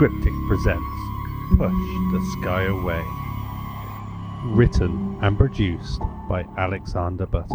Scriptic presents Push the Sky Away. Written and produced by Alexander Butter.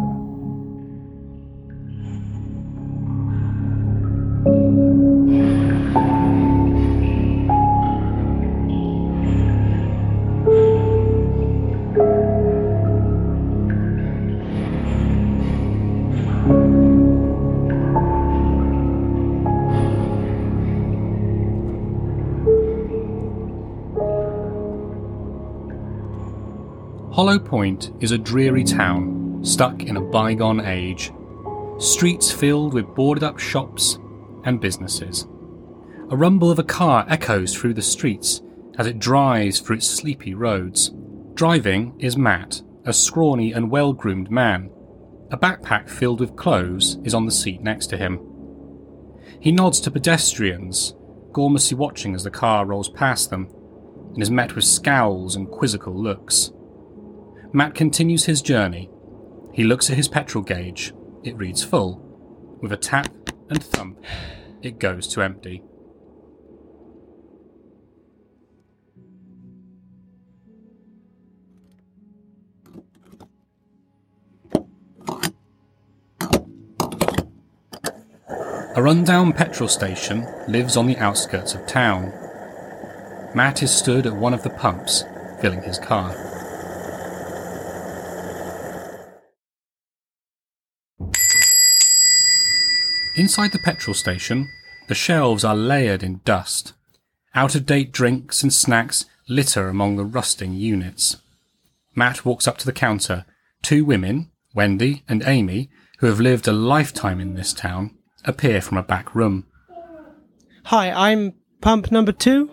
Hollow Point is a dreary town stuck in a bygone age. Streets filled with boarded up shops and businesses. A rumble of a car echoes through the streets as it drives through its sleepy roads. Driving is Matt, a scrawny and well groomed man. A backpack filled with clothes is on the seat next to him. He nods to pedestrians, gormlessly watching as the car rolls past them, and is met with scowls and quizzical looks. Matt continues his journey. He looks at his petrol gauge. It reads full. With a tap and thump, it goes to empty. A rundown petrol station lives on the outskirts of town. Matt is stood at one of the pumps, filling his car. Inside the petrol station, the shelves are layered in dust. Out of date drinks and snacks litter among the rusting units. Matt walks up to the counter. Two women, Wendy and Amy, who have lived a lifetime in this town, appear from a back room. Hi, I'm pump number two.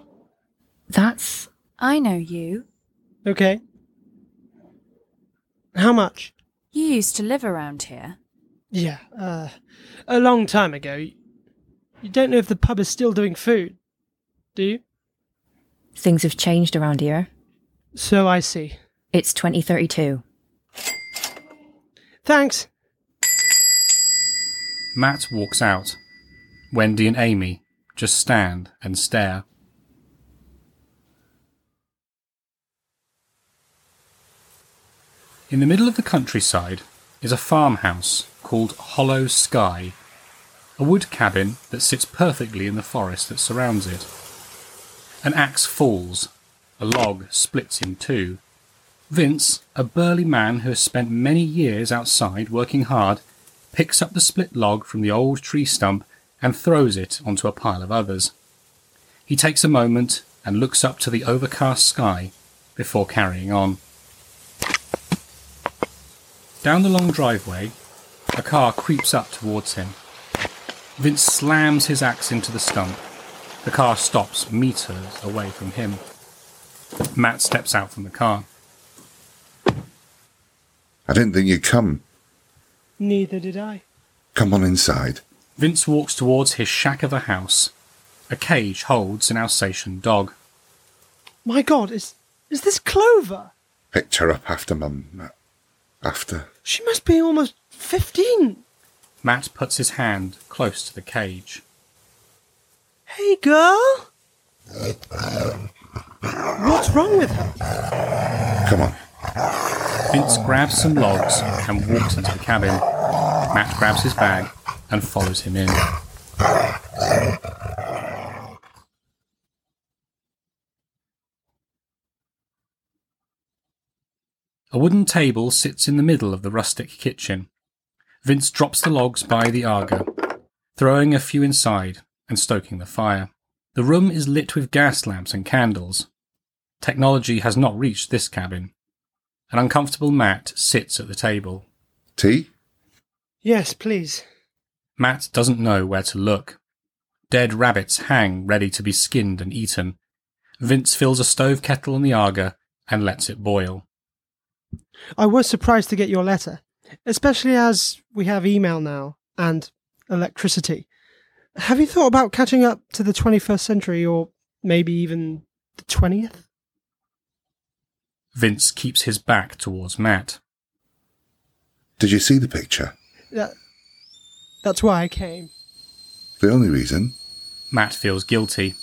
That's. I know you. Okay. How much? You used to live around here. Yeah, uh, a long time ago. You don't know if the pub is still doing food, do you? Things have changed around here. So I see. It's 2032. Thanks. Matt walks out. Wendy and Amy just stand and stare. In the middle of the countryside is a farmhouse called Hollow Sky, a wood cabin that sits perfectly in the forest that surrounds it. An axe falls, a log splits in two. Vince, a burly man who has spent many years outside working hard, picks up the split log from the old tree stump and throws it onto a pile of others. He takes a moment and looks up to the overcast sky before carrying on. Down the long driveway, a car creeps up towards him. Vince slams his axe into the stump. The car stops meters away from him. Matt steps out from the car. I didn't think you'd come. Neither did I. Come on inside. Vince walks towards his shack of a house. A cage holds an Alsatian dog. My God, is is this Clover? Picked her up after Mum. After. She must be almost fifteen. Matt puts his hand close to the cage. Hey, girl. What's wrong with her? Come on. Vince grabs some logs and walks into the cabin. Matt grabs his bag and follows him in. A wooden table sits in the middle of the rustic kitchen. Vince drops the logs by the Aga, throwing a few inside and stoking the fire. The room is lit with gas lamps and candles. Technology has not reached this cabin. An uncomfortable Matt sits at the table. Tea? Yes, please. Matt doesn't know where to look. Dead rabbits hang ready to be skinned and eaten. Vince fills a stove kettle in the Aga and lets it boil. I was surprised to get your letter, especially as we have email now and electricity. Have you thought about catching up to the 21st century or maybe even the 20th? Vince keeps his back towards Matt. Did you see the picture? That, that's why I came. The only reason? Matt feels guilty.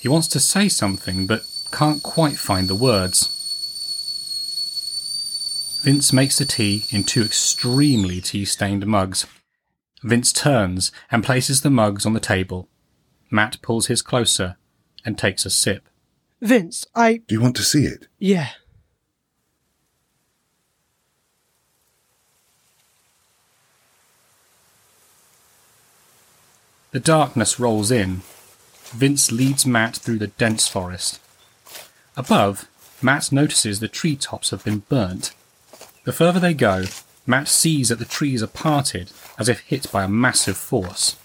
He wants to say something, but can't quite find the words. Vince makes the tea in two extremely tea stained mugs. Vince turns and places the mugs on the table. Matt pulls his closer and takes a sip. Vince, I. Do you want to see it? Yeah. The darkness rolls in. Vince leads Matt through the dense forest. Above, Matt notices the treetops have been burnt. The further they go, Matt sees that the trees are parted as if hit by a massive force.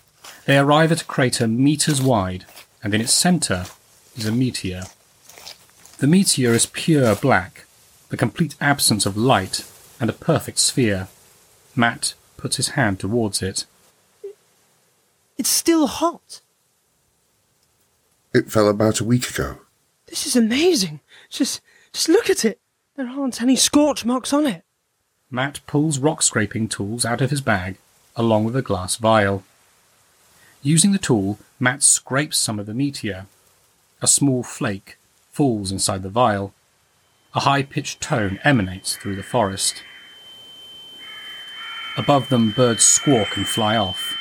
They arrive at a crater meters wide, and in its centre is a meteor. The meteor is pure black, the complete absence of light, and a perfect sphere. Matt puts his hand towards it. It's still hot. It fell about a week ago. This is amazing. Just, just look at it. There aren't any scorch marks on it. Matt pulls rock scraping tools out of his bag, along with a glass vial. Using the tool, Matt scrapes some of the meteor. A small flake falls inside the vial. A high pitched tone emanates through the forest. Above them, birds squawk and fly off.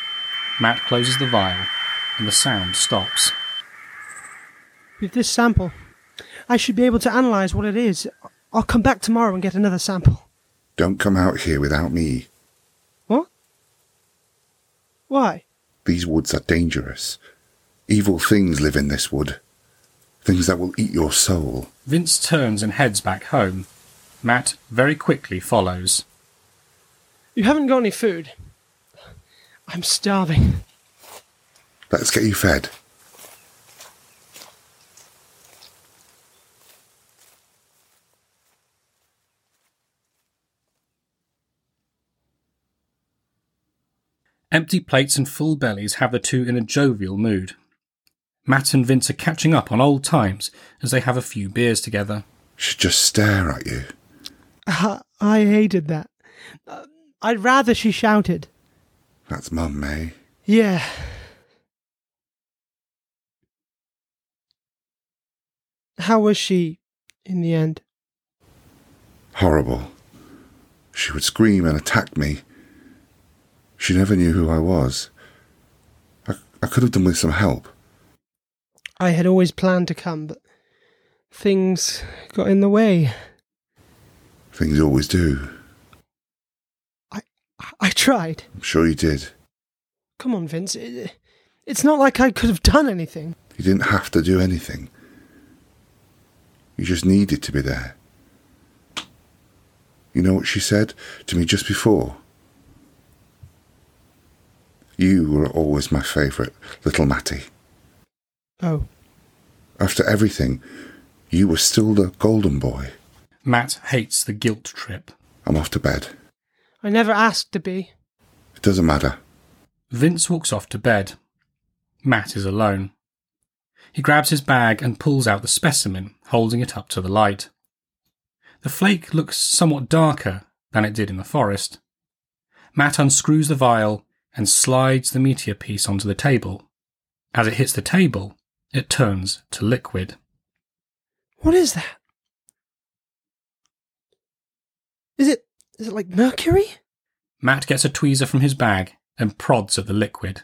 Matt closes the vial, and the sound stops. With this sample, I should be able to analyse what it is. I'll come back tomorrow and get another sample. Don't come out here without me. What? Why? These woods are dangerous. Evil things live in this wood. Things that will eat your soul. Vince turns and heads back home. Matt very quickly follows. You haven't got any food. I'm starving. Let's get you fed. Empty plates and full bellies have the two in a jovial mood. Matt and Vince are catching up on old times as they have a few beers together. Should just stare at you. I, I hated that. Uh, I'd rather she shouted. That's Mum, May. Yeah. How was she in the end? Horrible. She would scream and attack me. She never knew who I was. I, I could have done with some help. I had always planned to come, but things got in the way. Things always do. I I tried. I'm sure you did. Come on, Vince. It, it's not like I could have done anything. You didn't have to do anything. You just needed to be there. You know what she said to me just before? You were always my favourite, little Matty. Oh. After everything, you were still the golden boy. Matt hates the guilt trip. I'm off to bed. I never asked to be. It doesn't matter. Vince walks off to bed. Matt is alone. He grabs his bag and pulls out the specimen, holding it up to the light. The flake looks somewhat darker than it did in the forest. Matt unscrews the vial and slides the meteor piece onto the table. As it hits the table, it turns to liquid. What is that? Is it is it like mercury? Matt gets a tweezer from his bag and prods at the liquid.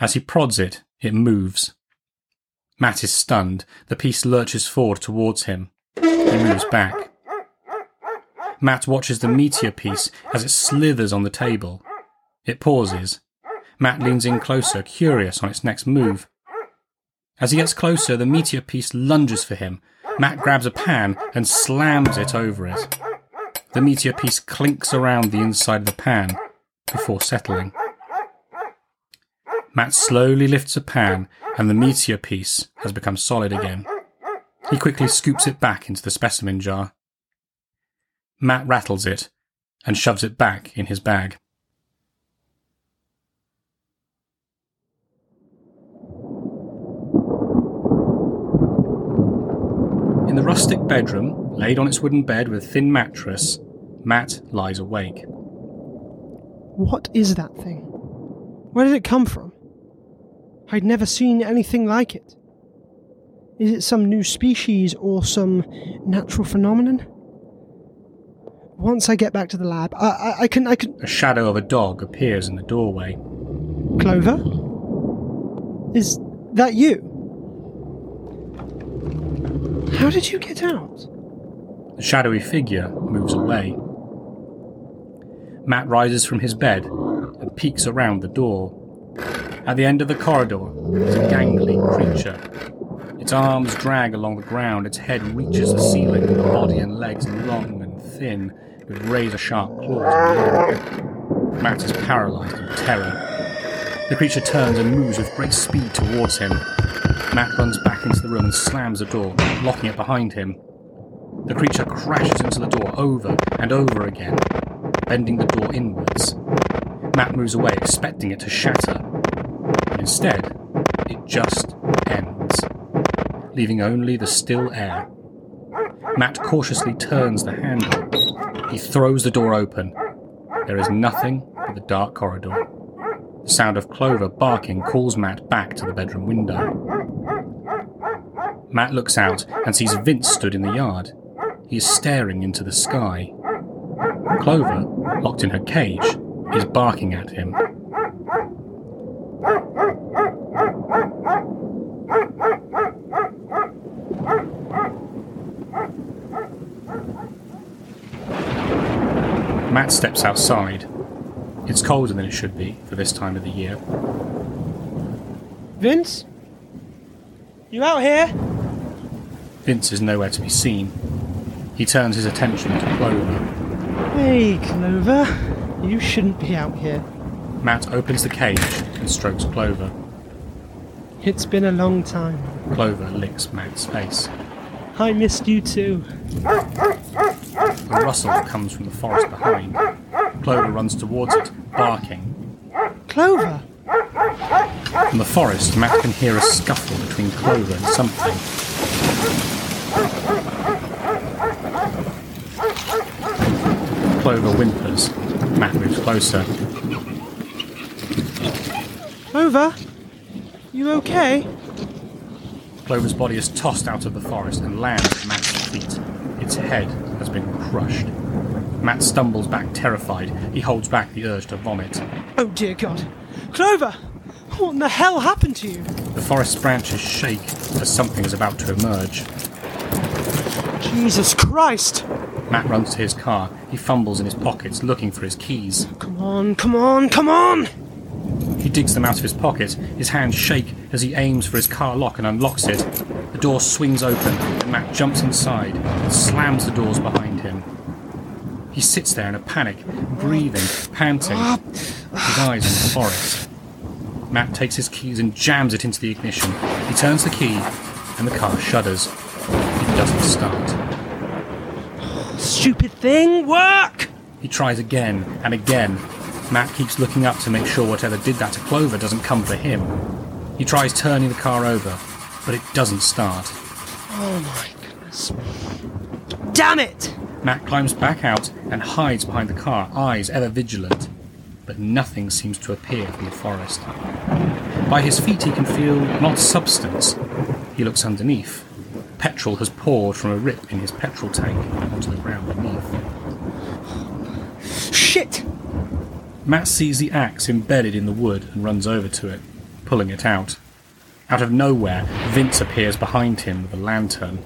As he prods it, it moves. Matt is stunned. The piece lurches forward towards him. He moves back. Matt watches the meteor piece as it slithers on the table. It pauses. Matt leans in closer, curious on its next move. As he gets closer, the meteor piece lunges for him. Matt grabs a pan and slams it over it. The meteor piece clinks around the inside of the pan before settling. Matt slowly lifts a pan and the meteor piece has become solid again. He quickly scoops it back into the specimen jar. Matt rattles it and shoves it back in his bag. The rustic bedroom, laid on its wooden bed with a thin mattress, Matt lies awake. What is that thing? Where did it come from? I'd never seen anything like it. Is it some new species or some natural phenomenon? Once I get back to the lab, I, I, I can I can A shadow of a dog appears in the doorway. Clover? Is that you? How did you get out? The shadowy figure moves away. Matt rises from his bed and peeks around the door. At the end of the corridor is a gangly creature. Its arms drag along the ground, its head reaches the ceiling, the body and legs long and thin, with razor sharp claws. Matt is paralyzed in terror. The creature turns and moves with great speed towards him. Matt runs back into the room and slams the door, locking it behind him. The creature crashes into the door over and over again, bending the door inwards. Matt moves away, expecting it to shatter. Instead, it just ends, leaving only the still air. Matt cautiously turns the handle. He throws the door open. There is nothing but the dark corridor. The sound of Clover barking calls Matt back to the bedroom window. Matt looks out and sees Vince stood in the yard. He is staring into the sky. Clover, locked in her cage, is barking at him. Matt steps outside. It's colder than it should be for this time of the year. Vince? You out here? Vince is nowhere to be seen. He turns his attention to Clover. Hey, Clover. You shouldn't be out here. Matt opens the cage and strokes Clover. It's been a long time. Clover licks Matt's face. I missed you too. A rustle comes from the forest behind. Clover runs towards it, barking. Clover? From the forest, Matt can hear a scuffle between Clover and something. Clover whimpers. Matt moves closer. Clover? You okay? Clover's body is tossed out of the forest and lands at Matt's feet. Its head has been crushed. Matt stumbles back terrified. He holds back the urge to vomit. Oh dear God. Clover! What in the hell happened to you? The forest branches shake as something is about to emerge. Jesus Christ! Matt runs to his car. He fumbles in his pockets looking for his keys. Come on, come on, come on! He digs them out of his pocket. His hands shake as he aims for his car lock and unlocks it. The door swings open and Matt jumps inside and slams the doors behind him. He sits there in a panic, breathing, panting, his eyes on the forest. Matt takes his keys and jams it into the ignition. He turns the key and the car shudders. It doesn't start. Thing, work! He tries again and again. Matt keeps looking up to make sure whatever did that to Clover doesn't come for him. He tries turning the car over, but it doesn't start. Oh my goodness. Damn it! Matt climbs back out and hides behind the car, eyes ever vigilant. But nothing seems to appear from the forest. By his feet he can feel not substance. He looks underneath. Petrol has poured from a rip in his petrol tank onto the ground beneath. Shit! Matt sees the axe embedded in the wood and runs over to it, pulling it out. Out of nowhere, Vince appears behind him with a lantern.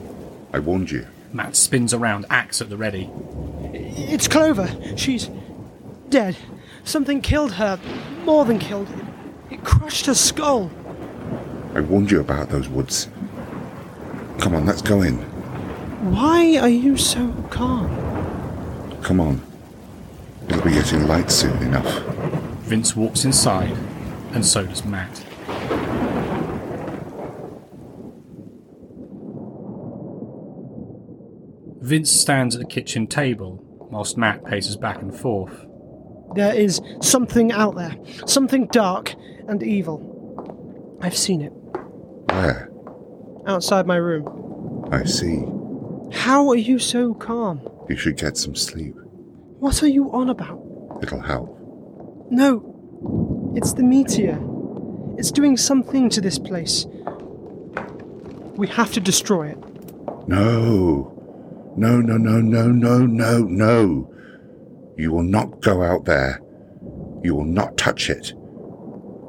I warned you. Matt spins around, axe at the ready. It's Clover. She's dead. Something killed her. More than killed. It, it crushed her skull. I warned you about those woods. Come on, let's go in. Why are you so calm? Come on. It'll be getting light soon enough. Vince walks inside, and so does Matt. Vince stands at the kitchen table whilst Matt paces back and forth. There is something out there. Something dark and evil. I've seen it. Where? Outside my room. I see. How are you so calm? You should get some sleep. What are you on about? It'll help. No. It's the meteor. It's doing something to this place. We have to destroy it. No. No, no, no, no, no, no, no. You will not go out there. You will not touch it.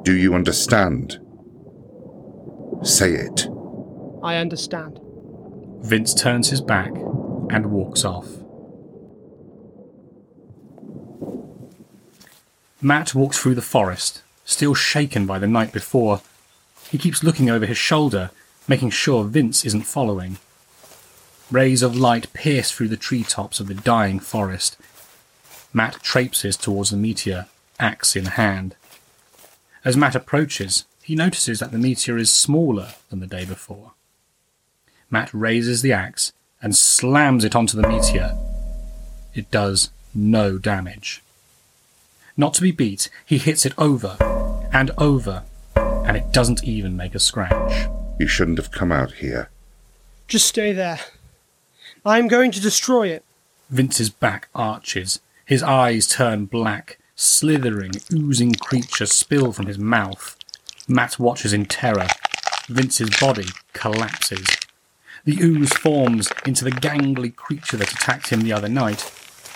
Do you understand? Say it. I understand. Vince turns his back and walks off. Matt walks through the forest, still shaken by the night before. He keeps looking over his shoulder, making sure Vince isn't following. Rays of light pierce through the treetops of the dying forest. Matt traipses towards the meteor, axe in hand. As Matt approaches, he notices that the meteor is smaller than the day before. Matt raises the axe and slams it onto the meteor. It does no damage. Not to be beat, he hits it over and over, and it doesn't even make a scratch. You shouldn't have come out here. Just stay there. I'm going to destroy it. Vince's back arches, his eyes turn black, slithering, oozing creatures spill from his mouth. Matt watches in terror. Vince's body collapses. The ooze forms into the gangly creature that attacked him the other night.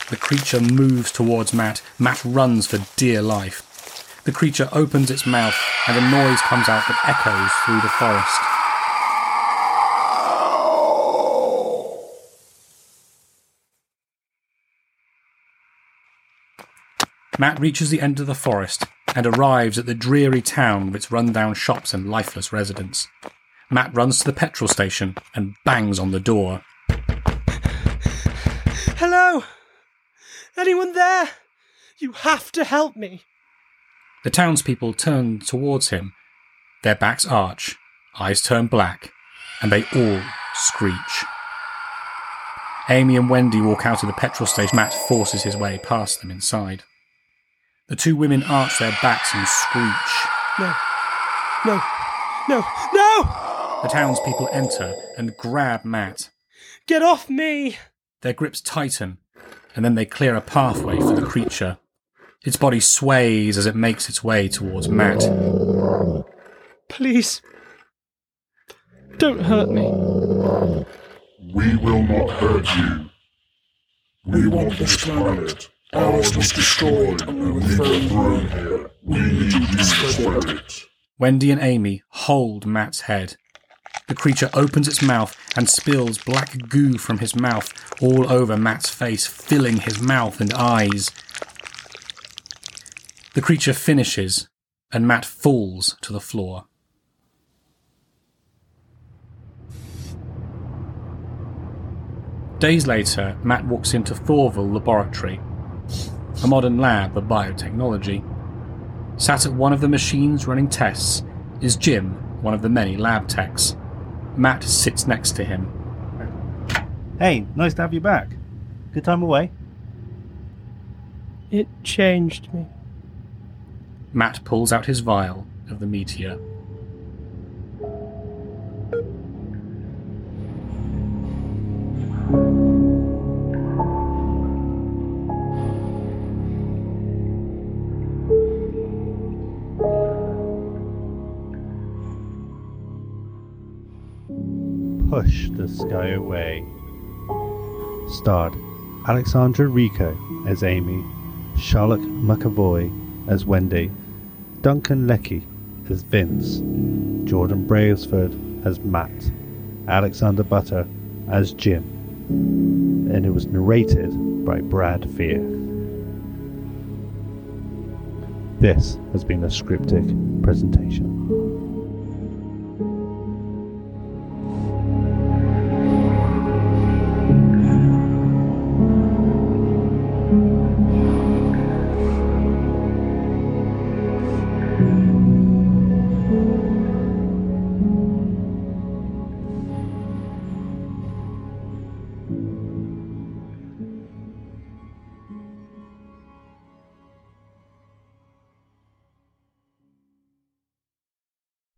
The creature moves towards Matt. Matt runs for dear life. The creature opens its mouth, and a noise comes out that echoes through the forest. Matt reaches the end of the forest and arrives at the dreary town with its run-down shops and lifeless residents. Matt runs to the petrol station and bangs on the door. Hello? Anyone there? You have to help me. The townspeople turn towards him. Their backs arch, eyes turn black, and they all screech. Amy and Wendy walk out of the petrol station. Matt forces his way past them inside. The two women arch their backs and screech. No. No. No. No! The townspeople enter and grab Matt. Get off me! Their grips tighten, and then they clear a pathway for the creature. Its body sways as it makes its way towards Matt. Please. Don't hurt me. We will not hurt you. We want this planet. Ours was destroyed and we were thrown here. We need to destroy it. Wendy and Amy hold Matt's head. The creature opens its mouth and spills black goo from his mouth all over Matt's face, filling his mouth and eyes. The creature finishes, and Matt falls to the floor. Days later, Matt walks into Thorville Laboratory, a modern lab of biotechnology. Sat at one of the machines running tests is Jim, one of the many lab techs. Matt sits next to him. Hey, nice to have you back. Good time away? It changed me. Matt pulls out his vial of the meteor. Sky Away. Starred Alexandra Rico as Amy, Charlotte McAvoy as Wendy, Duncan Leckie as Vince, Jordan Brailsford as Matt, Alexander Butter as Jim, and it was narrated by Brad Fear. This has been a Scriptic presentation.